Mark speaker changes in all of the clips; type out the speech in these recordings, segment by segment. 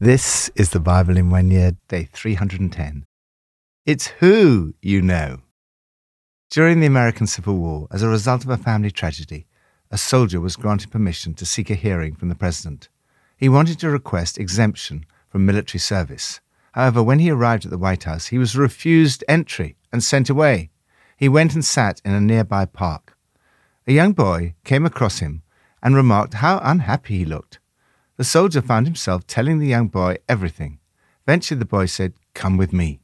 Speaker 1: This is the Bible in one year, day 310. It's who you know. During the American Civil War, as a result of a family tragedy, a soldier was granted permission to seek a hearing from the president. He wanted to request exemption from military service. However, when he arrived at the White House, he was refused entry and sent away. He went and sat in a nearby park. A young boy came across him and remarked how unhappy he looked. The soldier found himself telling the young boy everything. Eventually, the boy said, Come with me.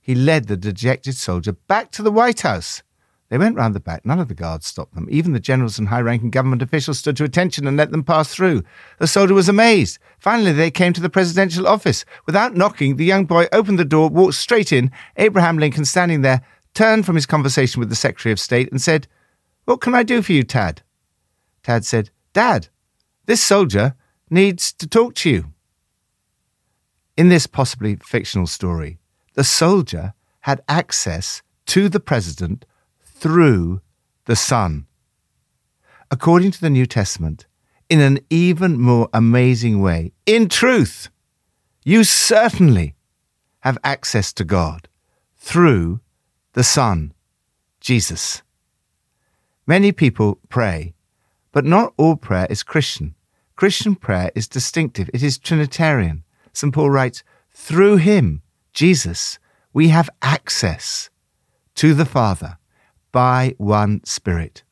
Speaker 1: He led the dejected soldier back to the White House. They went round the back. None of the guards stopped them. Even the generals and high ranking government officials stood to attention and let them pass through. The soldier was amazed. Finally, they came to the presidential office. Without knocking, the young boy opened the door, walked straight in. Abraham Lincoln, standing there, turned from his conversation with the Secretary of State and said, What can I do for you, Tad? Tad said, Dad, this soldier needs to talk to you. In this possibly fictional story, the soldier had access to the president through the Son. According to the New Testament, in an even more amazing way, in truth, you certainly have access to God through the Son, Jesus. Many people pray, but not all prayer is Christian. Christian prayer is distinctive, it is Trinitarian. St. Paul writes, through him, Jesus, we have access to the Father by one Spirit.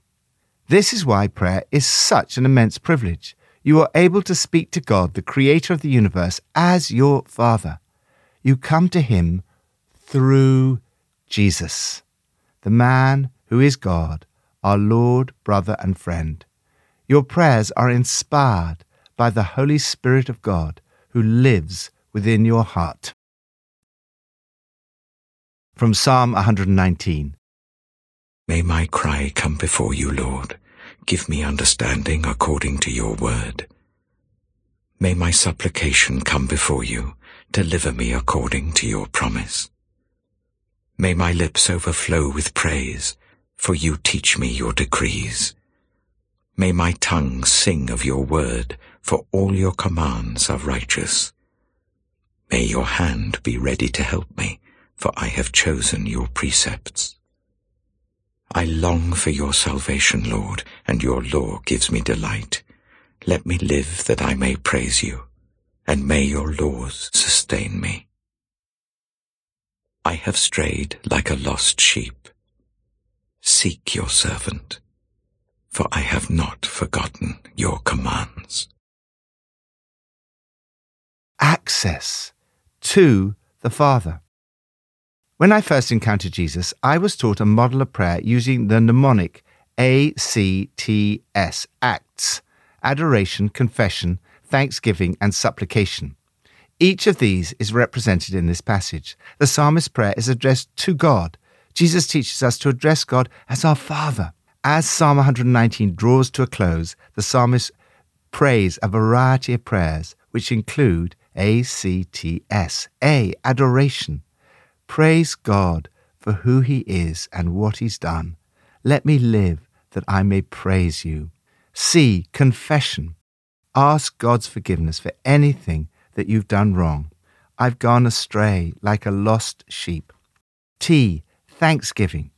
Speaker 1: This is why prayer is such an immense privilege. You are able to speak to God, the Creator of the universe, as your Father. You come to Him through Jesus, the man who is God, our Lord, brother, and friend. Your prayers are inspired by the Holy Spirit of God who lives within your heart. From Psalm 119
Speaker 2: May my cry come before you, Lord. Give me understanding according to your word. May my supplication come before you. Deliver me according to your promise. May my lips overflow with praise, for you teach me your decrees. May my tongue sing of your word, for all your commands are righteous. May your hand be ready to help me, for I have chosen your precepts. I long for your salvation, Lord, and your law gives me delight. Let me live that I may praise you, and may your laws sustain me. I have strayed like a lost sheep. Seek your servant for I have not forgotten your commands.
Speaker 1: Access to the Father. When I first encountered Jesus, I was taught a model of prayer using the mnemonic ACTS, acts, adoration, confession, thanksgiving, and supplication. Each of these is represented in this passage. The psalmist's prayer is addressed to God. Jesus teaches us to address God as our Father. As Psalm 119 draws to a close, the psalmist prays a variety of prayers, which include ACTS, A, adoration. Praise God for who He is and what He's done. Let me live that I may praise you. C, confession. Ask God's forgiveness for anything that you've done wrong. I've gone astray like a lost sheep. T, thanksgiving.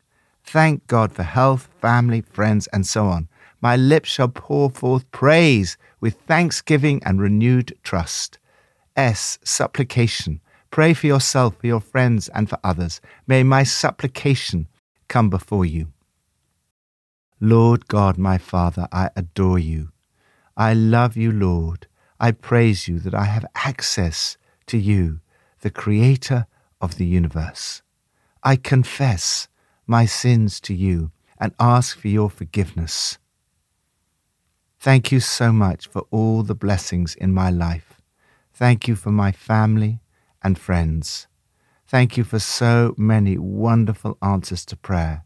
Speaker 1: Thank God for health, family, friends, and so on. My lips shall pour forth praise with thanksgiving and renewed trust. S. Supplication. Pray for yourself, for your friends, and for others. May my supplication come before you. Lord God, my Father, I adore you. I love you, Lord. I praise you that I have access to you, the Creator of the universe. I confess my sins to you and ask for your forgiveness. Thank you so much for all the blessings in my life. Thank you for my family and friends. Thank you for so many wonderful answers to prayer.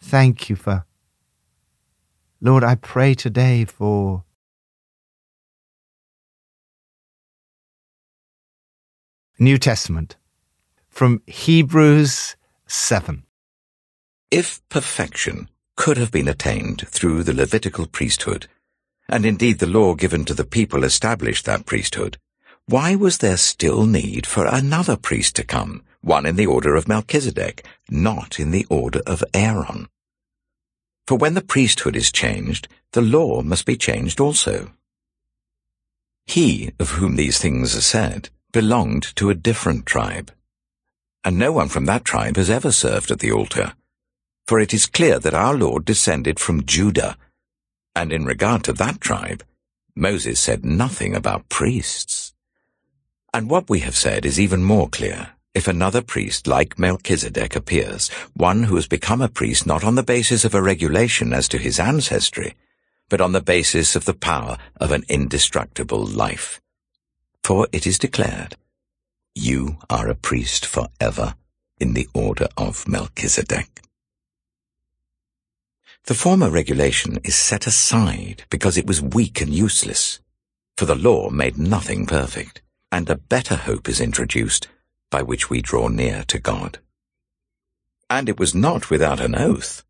Speaker 1: Thank you for. Lord, I pray today for. New Testament from Hebrews 7.
Speaker 2: If perfection could have been attained through the Levitical priesthood, and indeed the law given to the people established that priesthood, why was there still need for another priest to come, one in the order of Melchizedek, not in the order of Aaron? For when the priesthood is changed, the law must be changed also. He, of whom these things are said, belonged to a different tribe. And no one from that tribe has ever served at the altar. For it is clear that our Lord descended from Judah, and in regard to that tribe, Moses said nothing about priests. And what we have said is even more clear if another priest like Melchizedek appears, one who has become a priest not on the basis of a regulation as to his ancestry, but on the basis of the power of an indestructible life. For it is declared, You are a priest forever in the order of Melchizedek. The former regulation is set aside because it was weak and useless, for the law made nothing perfect, and a better hope is introduced by which we draw near to God. And it was not without an oath.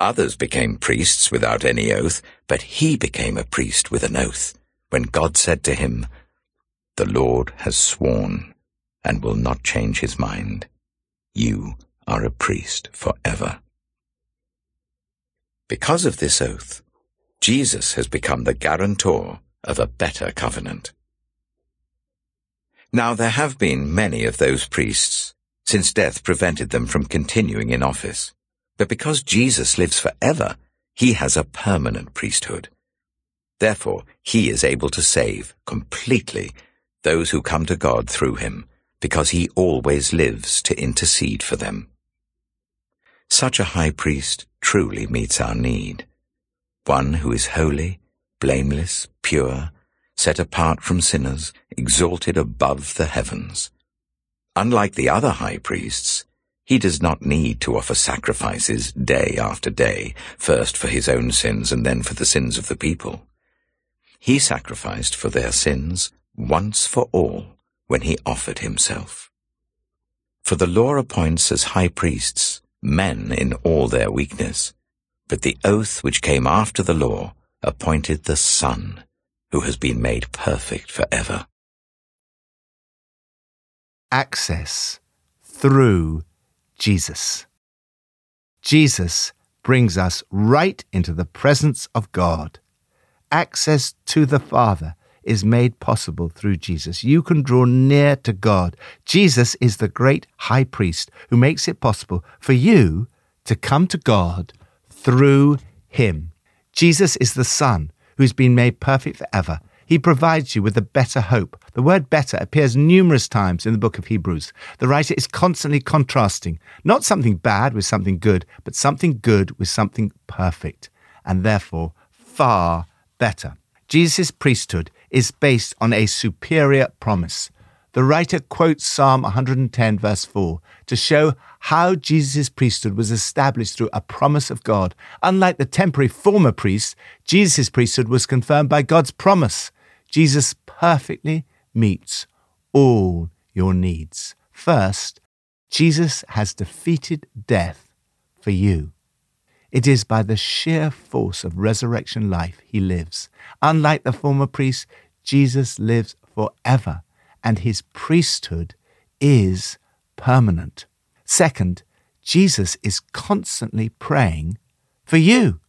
Speaker 2: Others became priests without any oath, but he became a priest with an oath, when God said to him, The Lord has sworn, and will not change his mind. You are a priest forever. Because of this oath, Jesus has become the guarantor of a better covenant. Now there have been many of those priests, since death prevented them from continuing in office. But because Jesus lives forever, he has a permanent priesthood. Therefore, he is able to save completely those who come to God through him, because he always lives to intercede for them. Such a high priest truly meets our need. One who is holy, blameless, pure, set apart from sinners, exalted above the heavens. Unlike the other high priests, he does not need to offer sacrifices day after day, first for his own sins and then for the sins of the people. He sacrificed for their sins once for all when he offered himself. For the law appoints as high priests men in all their weakness, but the oath which came after the law appointed the Son, who has been made perfect forever.
Speaker 1: Access through Jesus. Jesus brings us right into the presence of God. Access to the Father is made possible through Jesus. You can draw near to God. Jesus is the great high priest who makes it possible for you to come to God through him. Jesus is the Son who's been made perfect forever. He provides you with a better hope. The word better appears numerous times in the book of Hebrews. The writer is constantly contrasting not something bad with something good, but something good with something perfect, and therefore far better. Jesus' priesthood is based on a superior promise. The writer quotes Psalm 110, verse 4, to show how Jesus' priesthood was established through a promise of God. Unlike the temporary former priests, Jesus' priesthood was confirmed by God's promise. Jesus perfectly meets all your needs. First, Jesus has defeated death for you. It is by the sheer force of resurrection life he lives. Unlike the former priests, Jesus lives forever and his priesthood is permanent. Second, Jesus is constantly praying for you.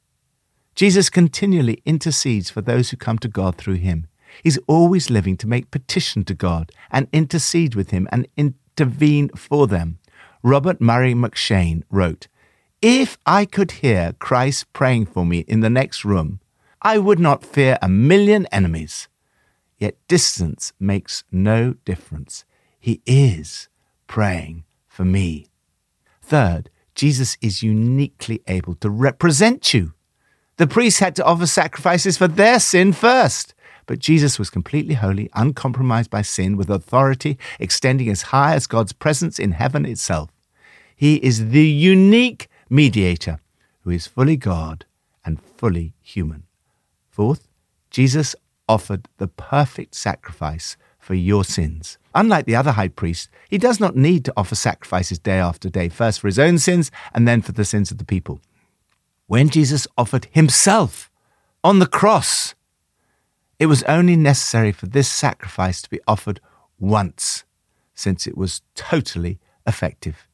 Speaker 1: Jesus continually intercedes for those who come to God through him. He's always living to make petition to God and intercede with him and intervene for them. Robert Murray M'Cheyne wrote, If I could hear Christ praying for me in the next room, I would not fear a million enemies. Yet distance makes no difference. He is praying for me. Third, Jesus is uniquely able to represent you. The priests had to offer sacrifices for their sin first. But Jesus was completely holy, uncompromised by sin, with authority extending as high as God's presence in heaven itself. He is the unique mediator who is fully God and fully human. Fourth, Jesus offered the perfect sacrifice for your sins. Unlike the other high priest, he does not need to offer sacrifices day after day, first for his own sins and then for the sins of the people. When Jesus offered himself on the cross, It was only necessary for this sacrifice to be offered once, since it was totally effective.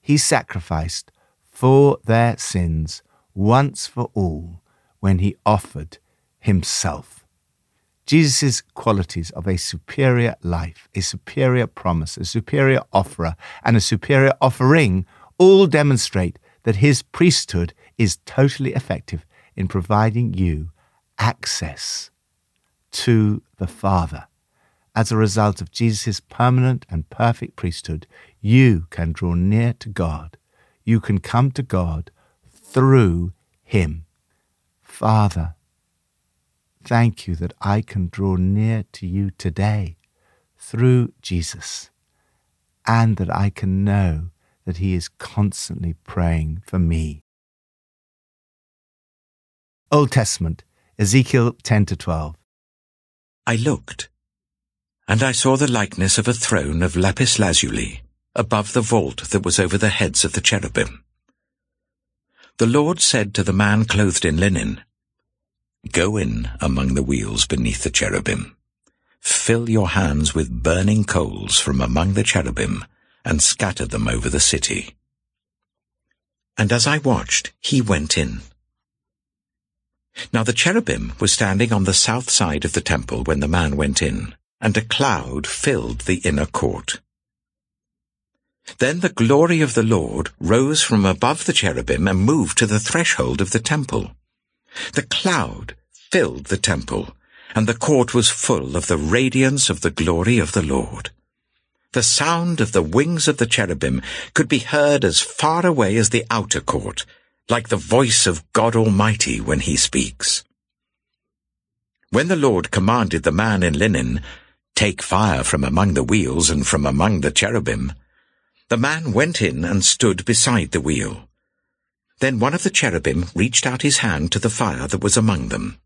Speaker 1: He sacrificed for their sins once for all when he offered himself. Jesus' qualities of a superior life, a superior promise, a superior offerer, and a superior offering all demonstrate that his priesthood is totally effective in providing you access to the Father. As a result of Jesus' permanent and perfect priesthood, you can draw near to God. You can come to God through Him. Father, thank you that I can draw near to you today through Jesus, and that I can know that He is constantly praying for me. Old Testament, Ezekiel 10 to 12.
Speaker 2: I looked, and I saw the likeness of a throne of lapis lazuli above the vault that was over the heads of the cherubim. The Lord said to the man clothed in linen, Go in among the wheels beneath the cherubim. Fill your hands with burning coals from among the cherubim, and scatter them over the city. And as I watched, he went in. Now the cherubim was standing on the south side of the temple when the man went in, and a cloud filled the inner court. Then the glory of the Lord rose from above the cherubim and moved to the threshold of the temple. The cloud filled the temple, and the court was full of the radiance of the glory of the Lord. The sound of the wings of the cherubim could be heard as far away as the outer court, like the voice of God Almighty when he speaks. When the Lord commanded the man in linen, Take fire from among the wheels and from among the cherubim, the man went in and stood beside the wheel. Then one of the cherubim reached out his hand to the fire that was among them.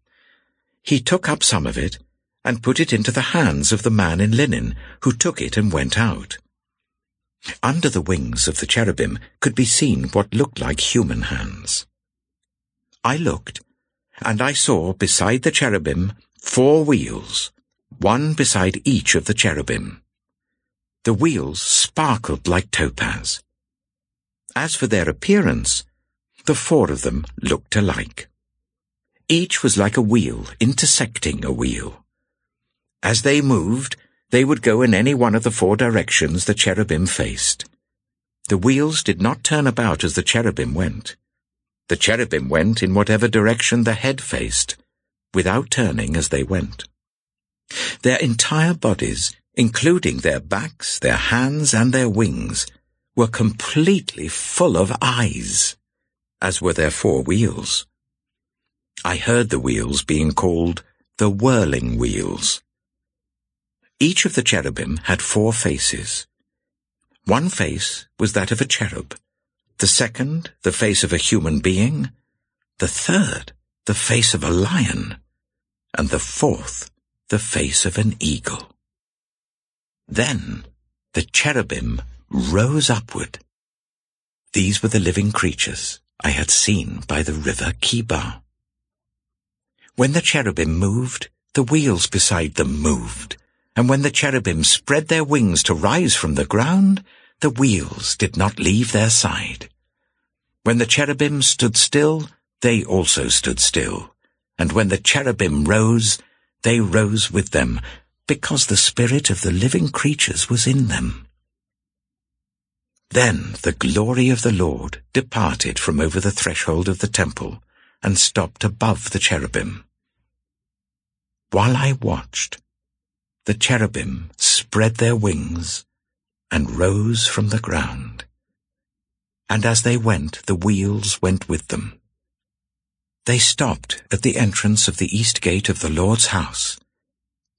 Speaker 2: He took up some of it and put it into the hands of the man in linen, who took it and went out. Under the wings of the cherubim could be seen what looked like human hands. I looked, and I saw beside the cherubim four wheels, one beside each of the cherubim. The wheels sparkled like topaz. As for their appearance, the four of them looked alike. Each was like a wheel intersecting a wheel. As they moved, they would go in any one of the four directions the cherubim faced. The wheels did not turn about as the cherubim went. The cherubim went in whatever direction the head faced, without turning as they went. Their entire bodies including their backs, their hands, and their wings, were completely full of eyes, as were their four wheels. I heard the wheels being called the whirling wheels. Each of the cherubim had four faces. One face was that of a cherub, the second the face of a human being, the third the face of a lion, and the fourth the face of an eagle. Then the cherubim rose upward. These were the living creatures I had seen by the river Chebar. When the cherubim moved, the wheels beside them moved, and when the cherubim spread their wings to rise from the ground, the wheels did not leave their side. When the cherubim stood still, they also stood still, and when the cherubim rose, they rose with them, because the spirit of the living creatures was in them. Then the glory of the Lord departed from over the threshold of the temple and stopped above the cherubim. While I watched, the cherubim spread their wings and rose from the ground. And as they went, the wheels went with them. They stopped at the entrance of the east gate of the Lord's house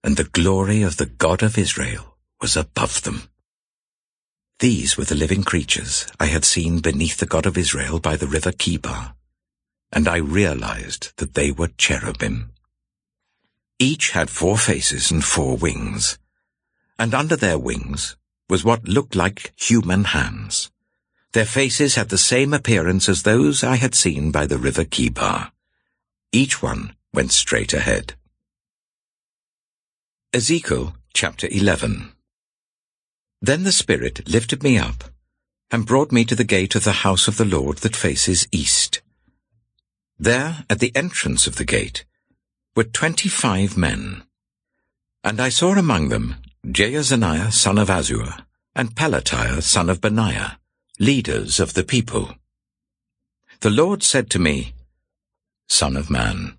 Speaker 2: and the glory of the God of Israel was above them. These were the living creatures I had seen beneath the God of Israel by the river Chebar, and I realized that they were cherubim. Each had four faces and four wings, and under their wings was what looked like human hands. Their faces had the same appearance as those I had seen by the river Chebar. Each one went straight ahead. Ezekiel chapter 11 Then the Spirit lifted me up and brought me to the gate of the house of the Lord that faces east. There, at the entrance of the gate, were twenty-five men. And I saw among them Jaazaniah son of Azzur, and Pelatiah son of Benaiah, leaders of the people. The Lord said to me, Son of man,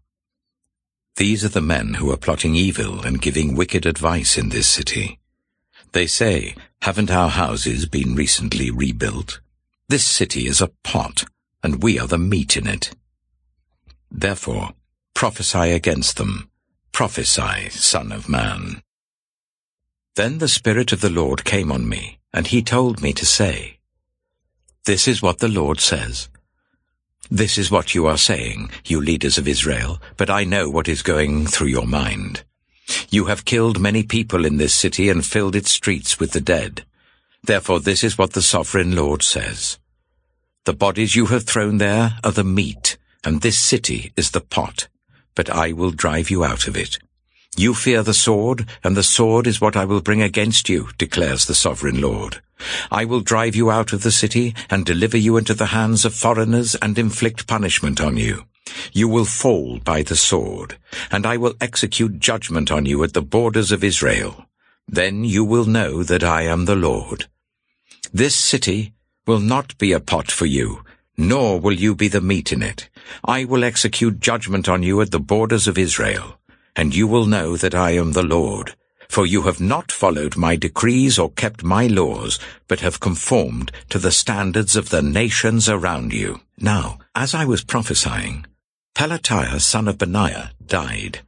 Speaker 2: these are the men who are plotting evil and giving wicked advice in this city. They say, haven't our houses been recently rebuilt? This city is a pot, and we are the meat in it. Therefore, prophesy against them. Prophesy, Son of Man. Then the Spirit of the Lord came on me, and he told me to say, This is what the Lord says. This is what you are saying, you leaders of Israel, but I know what is going through your mind. You have killed many people in this city and filled its streets with the dead. Therefore this is what the sovereign Lord says. The bodies you have thrown there are the meat, and this city is the pot, but I will drive you out of it. You fear the sword, and the sword is what I will bring against you, declares the sovereign Lord. I will drive you out of the city, and deliver you into the hands of foreigners, and inflict punishment on you. You will fall by the sword, and I will execute judgment on you at the borders of Israel. Then you will know that I am the Lord. This city will not be a pot for you, nor will you be the meat in it. I will execute judgment on you at the borders of Israel, and you will know that I am the Lord. For you have not followed my decrees or kept my laws, but have conformed to the standards of the nations around you. Now, as I was prophesying, Pelatiah son of Benaiah died.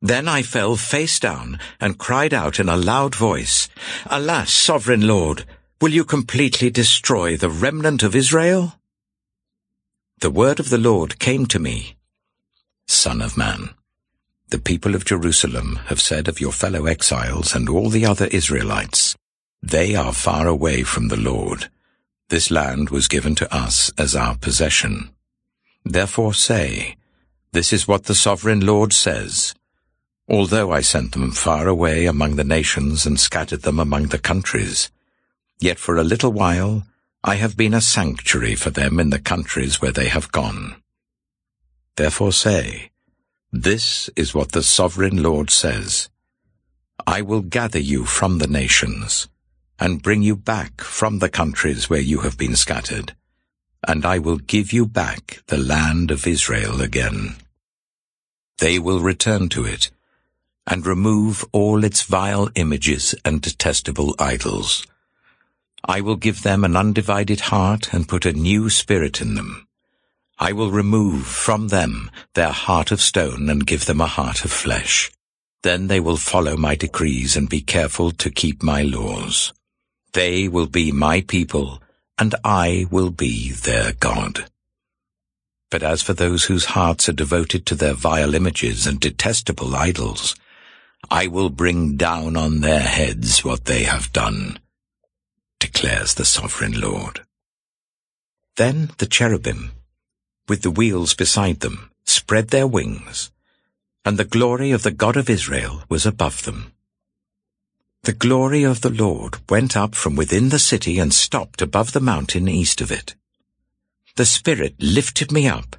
Speaker 2: Then I fell face down and cried out in a loud voice, Alas, sovereign Lord, will you completely destroy the remnant of Israel? The word of the Lord came to me, Son of man, the people of Jerusalem have said of your fellow exiles and all the other Israelites, They are far away from the Lord. This land was given to us as our possession. Therefore say, This is what the sovereign Lord says. Although I sent them far away among the nations and scattered them among the countries, yet for a little while I have been a sanctuary for them in the countries where they have gone. Therefore say, This is what the sovereign Lord says. I will gather you from the nations, and bring you back from the countries where you have been scattered and I will give you back the land of Israel again. They will return to it, and remove all its vile images and detestable idols. I will give them an undivided heart and put a new spirit in them. I will remove from them their heart of stone and give them a heart of flesh. Then they will follow my decrees and be careful to keep my laws. They will be my people, and I will be their God. But as for those whose hearts are devoted to their vile images and detestable idols, I will bring down on their heads what they have done, declares the sovereign Lord. Then the cherubim, with the wheels beside them, spread their wings, and the glory of the God of Israel was above them. The glory of the Lord went up from within the city and stopped above the mountain east of it. The Spirit lifted me up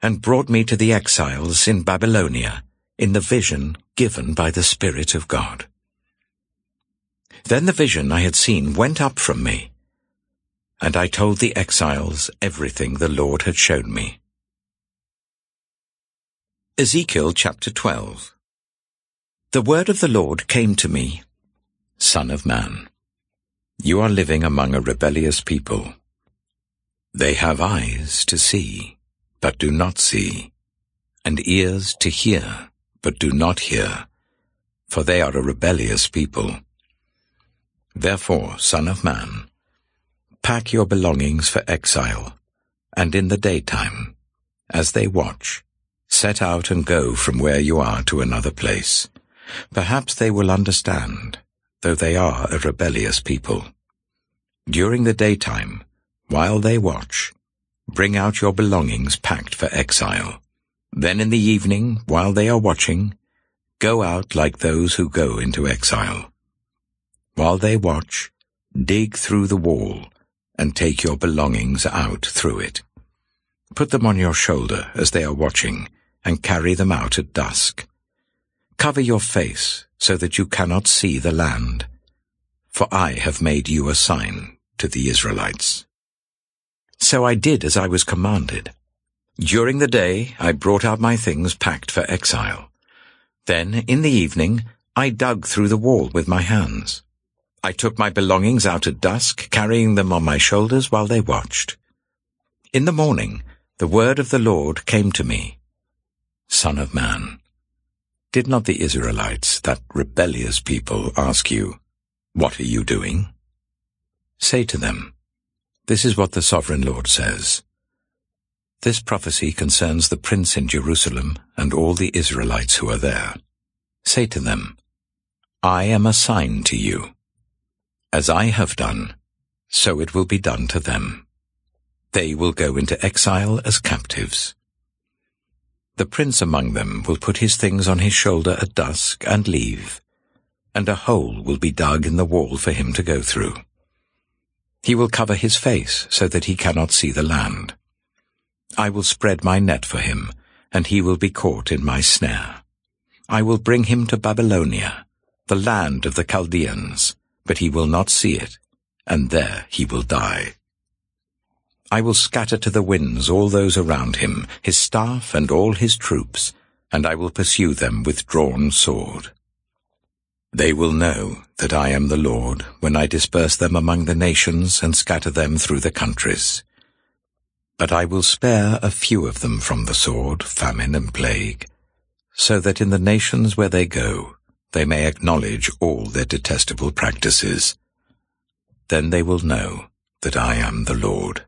Speaker 2: and brought me to the exiles in Babylonia in the vision given by the Spirit of God. Then the vision I had seen went up from me, and I told the exiles everything the Lord had shown me. Ezekiel chapter 12 The word of the Lord came to me Son of man, you are living among a rebellious people. They have eyes to see, but do not see, and ears to hear, but do not hear, for they are a rebellious people. Therefore, Son of man, pack your belongings for exile, and in the daytime, as they watch, set out and go from where you are to another place. Perhaps they will understand though they are a rebellious people. During the daytime, while they watch, bring out your belongings packed for exile. Then in the evening, while they are watching, Go out like those who go into exile. While they watch, dig through the wall and take your belongings out through it. Put them on your shoulder as they are watching and carry them out at dusk. Cover your face so that you cannot see the land, for I have made you a sign to the Israelites. So I did as I was commanded. During the day I brought out my things packed for exile. Then, in the evening, I dug through the wall with my hands. I took my belongings out at dusk, carrying them on my shoulders while they watched. In the morning, the word of the Lord came to me. Son of man, did not the Israelites, that rebellious people, ask you, What are you doing? Say to them, This is what the sovereign Lord says. This prophecy concerns the prince in Jerusalem and all the Israelites who are there. Say to them, I am a sign to you. As I have done, so it will be done to them. They will go into exile as captives. The prince among them will put his things on his shoulder at dusk and leave, and a hole will be dug in the wall for him to go through. He will cover his face so that he cannot see the land. I will spread my net for him, and he will be caught in my snare. I will bring him to Babylonia, the land of the Chaldeans, but he will not see it, and there he will die. I will scatter to the winds all those around him, his staff and all his troops, and I will pursue them with drawn sword. They will know that I am the Lord when I disperse them among the nations and scatter them through the countries. But I will spare a few of them from the sword, famine, and plague, so that in the nations where they go, they may acknowledge all their detestable practices. Then they will know that I am the Lord.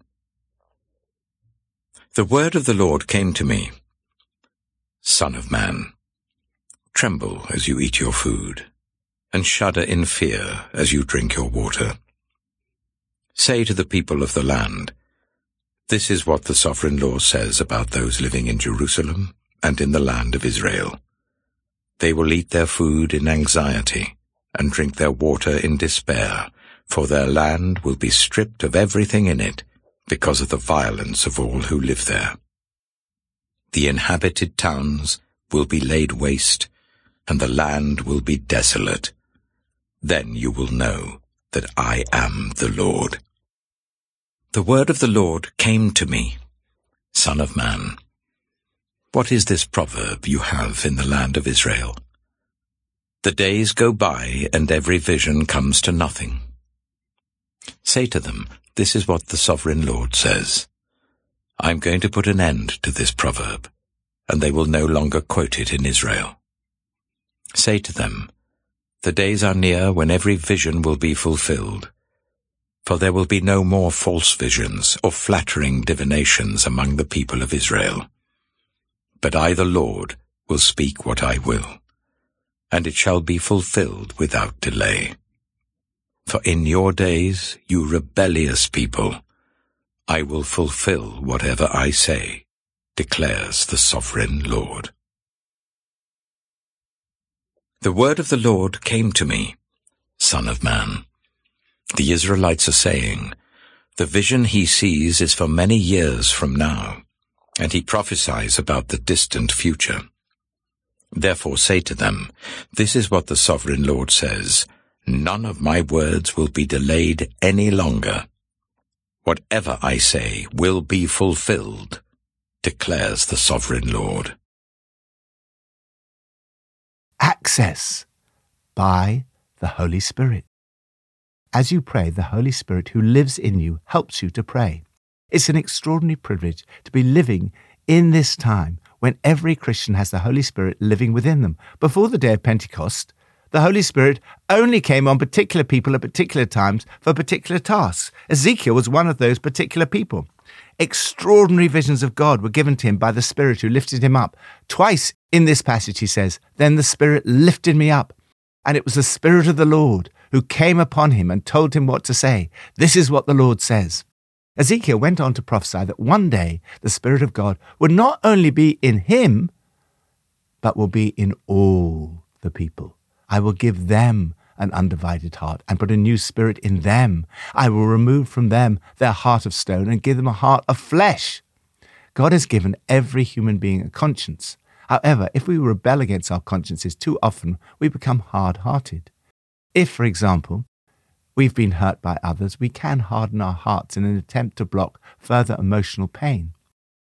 Speaker 2: The word of the Lord came to me. Son of man, tremble as you eat your food, and shudder in fear as you drink your water. Say to the people of the land, This is what the sovereign Lord says about those living in Jerusalem and in the land of Israel. They will eat their food in anxiety and drink their water in despair, for their land will be stripped of everything in it because of the violence of all who live there. The inhabited towns will be laid waste, and the land will be desolate. Then you will know that I am the Lord. The word of the Lord came to me, Son of man. What is this proverb you have in the land of Israel? The days go by and every vision comes to nothing. Say to them, this is what the sovereign Lord says. I'm going to put an end to this proverb, and they will no longer quote it in Israel. Say to them, the days are near when every vision will be fulfilled, for there will be no more false visions or flattering divinations among the people of Israel. But I, the Lord, will speak what I will, and it shall be fulfilled without delay. For in your days, you rebellious people, I will fulfill whatever I say, declares the sovereign Lord. The word of the Lord came to me, Son of man. The Israelites are saying, The vision he sees is for many years from now and he prophesies about the distant future. Therefore say to them, This is what the sovereign Lord says, None of my words will be delayed any longer. Whatever I say will be fulfilled, declares the sovereign Lord.
Speaker 1: Access by the Holy Spirit. As you pray, the Holy Spirit who lives in you helps you to pray. It's an extraordinary privilege to be living in this time when every Christian has the Holy Spirit living within them. Before the day of Pentecost, the Holy Spirit only came on particular people at particular times for particular tasks. Ezekiel was one of those particular people. Extraordinary visions of God were given to him by the Spirit who lifted him up. Twice in this passage, he says, Then the Spirit lifted me up. And it was the Spirit of the Lord who came upon him and told him what to say. This is what the Lord says. Ezekiel went on to prophesy that one day the Spirit of God would not only be in him, but will be in all the people. I will give them an undivided heart and put a new spirit in them. I will remove from them their heart of stone and give them a heart of flesh. God has given every human being a conscience. However, if we rebel against our consciences too often, we become hard hearted. If, for example, we've been hurt by others, we can harden our hearts in an attempt to block further emotional pain.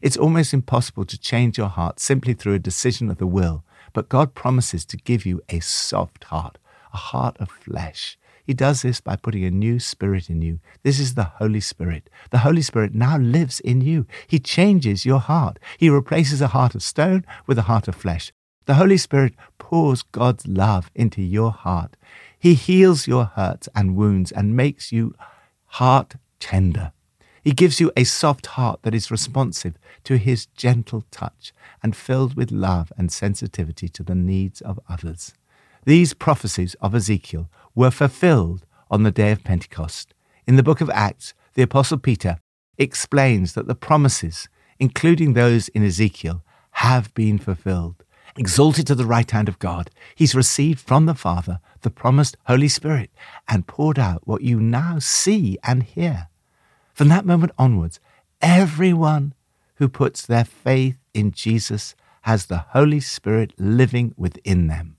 Speaker 1: It's almost impossible to change your heart simply through a decision of the will, but God promises to give you a soft heart, a heart of flesh. He does this by putting a new spirit in you. This is the Holy Spirit. The Holy Spirit now lives in you. He changes your heart. He replaces a heart of stone with a heart of flesh. The Holy Spirit pours God's love into your heart. He heals your hurts and wounds and makes you heart tender. He gives you a soft heart that is responsive to his gentle touch and filled with love and sensitivity to the needs of others. These prophecies of Ezekiel were fulfilled on the day of Pentecost. In the book of Acts, the Apostle Peter explains that the promises, including those in Ezekiel, have been fulfilled. Exalted to the right hand of God, he's received from the Father the promised Holy Spirit and poured out what you now see and hear. From that moment onwards, everyone who puts their faith in Jesus has the Holy Spirit living within them.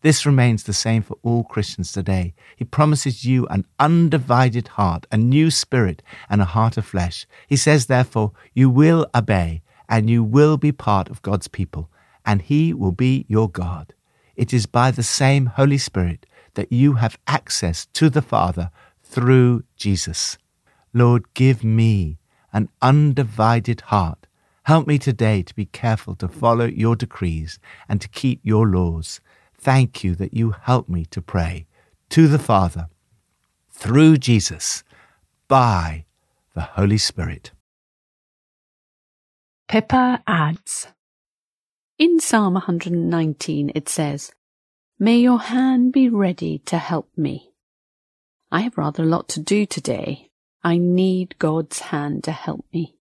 Speaker 1: This remains the same for all Christians today. He promises you an undivided heart, a new spirit, and a heart of flesh. He says, therefore, you will obey and you will be part of God's people, and He will be your God. It is by the same Holy Spirit that you have access to the Father through Jesus. Lord, give me an undivided heart. Help me today to be careful to follow your decrees and to keep your laws. Thank you that you help me to pray to the Father through Jesus by the Holy Spirit.
Speaker 3: Pippa adds In Psalm 119 it says, May your hand be ready to help me. I have rather a lot to do today. I need God's hand to help me.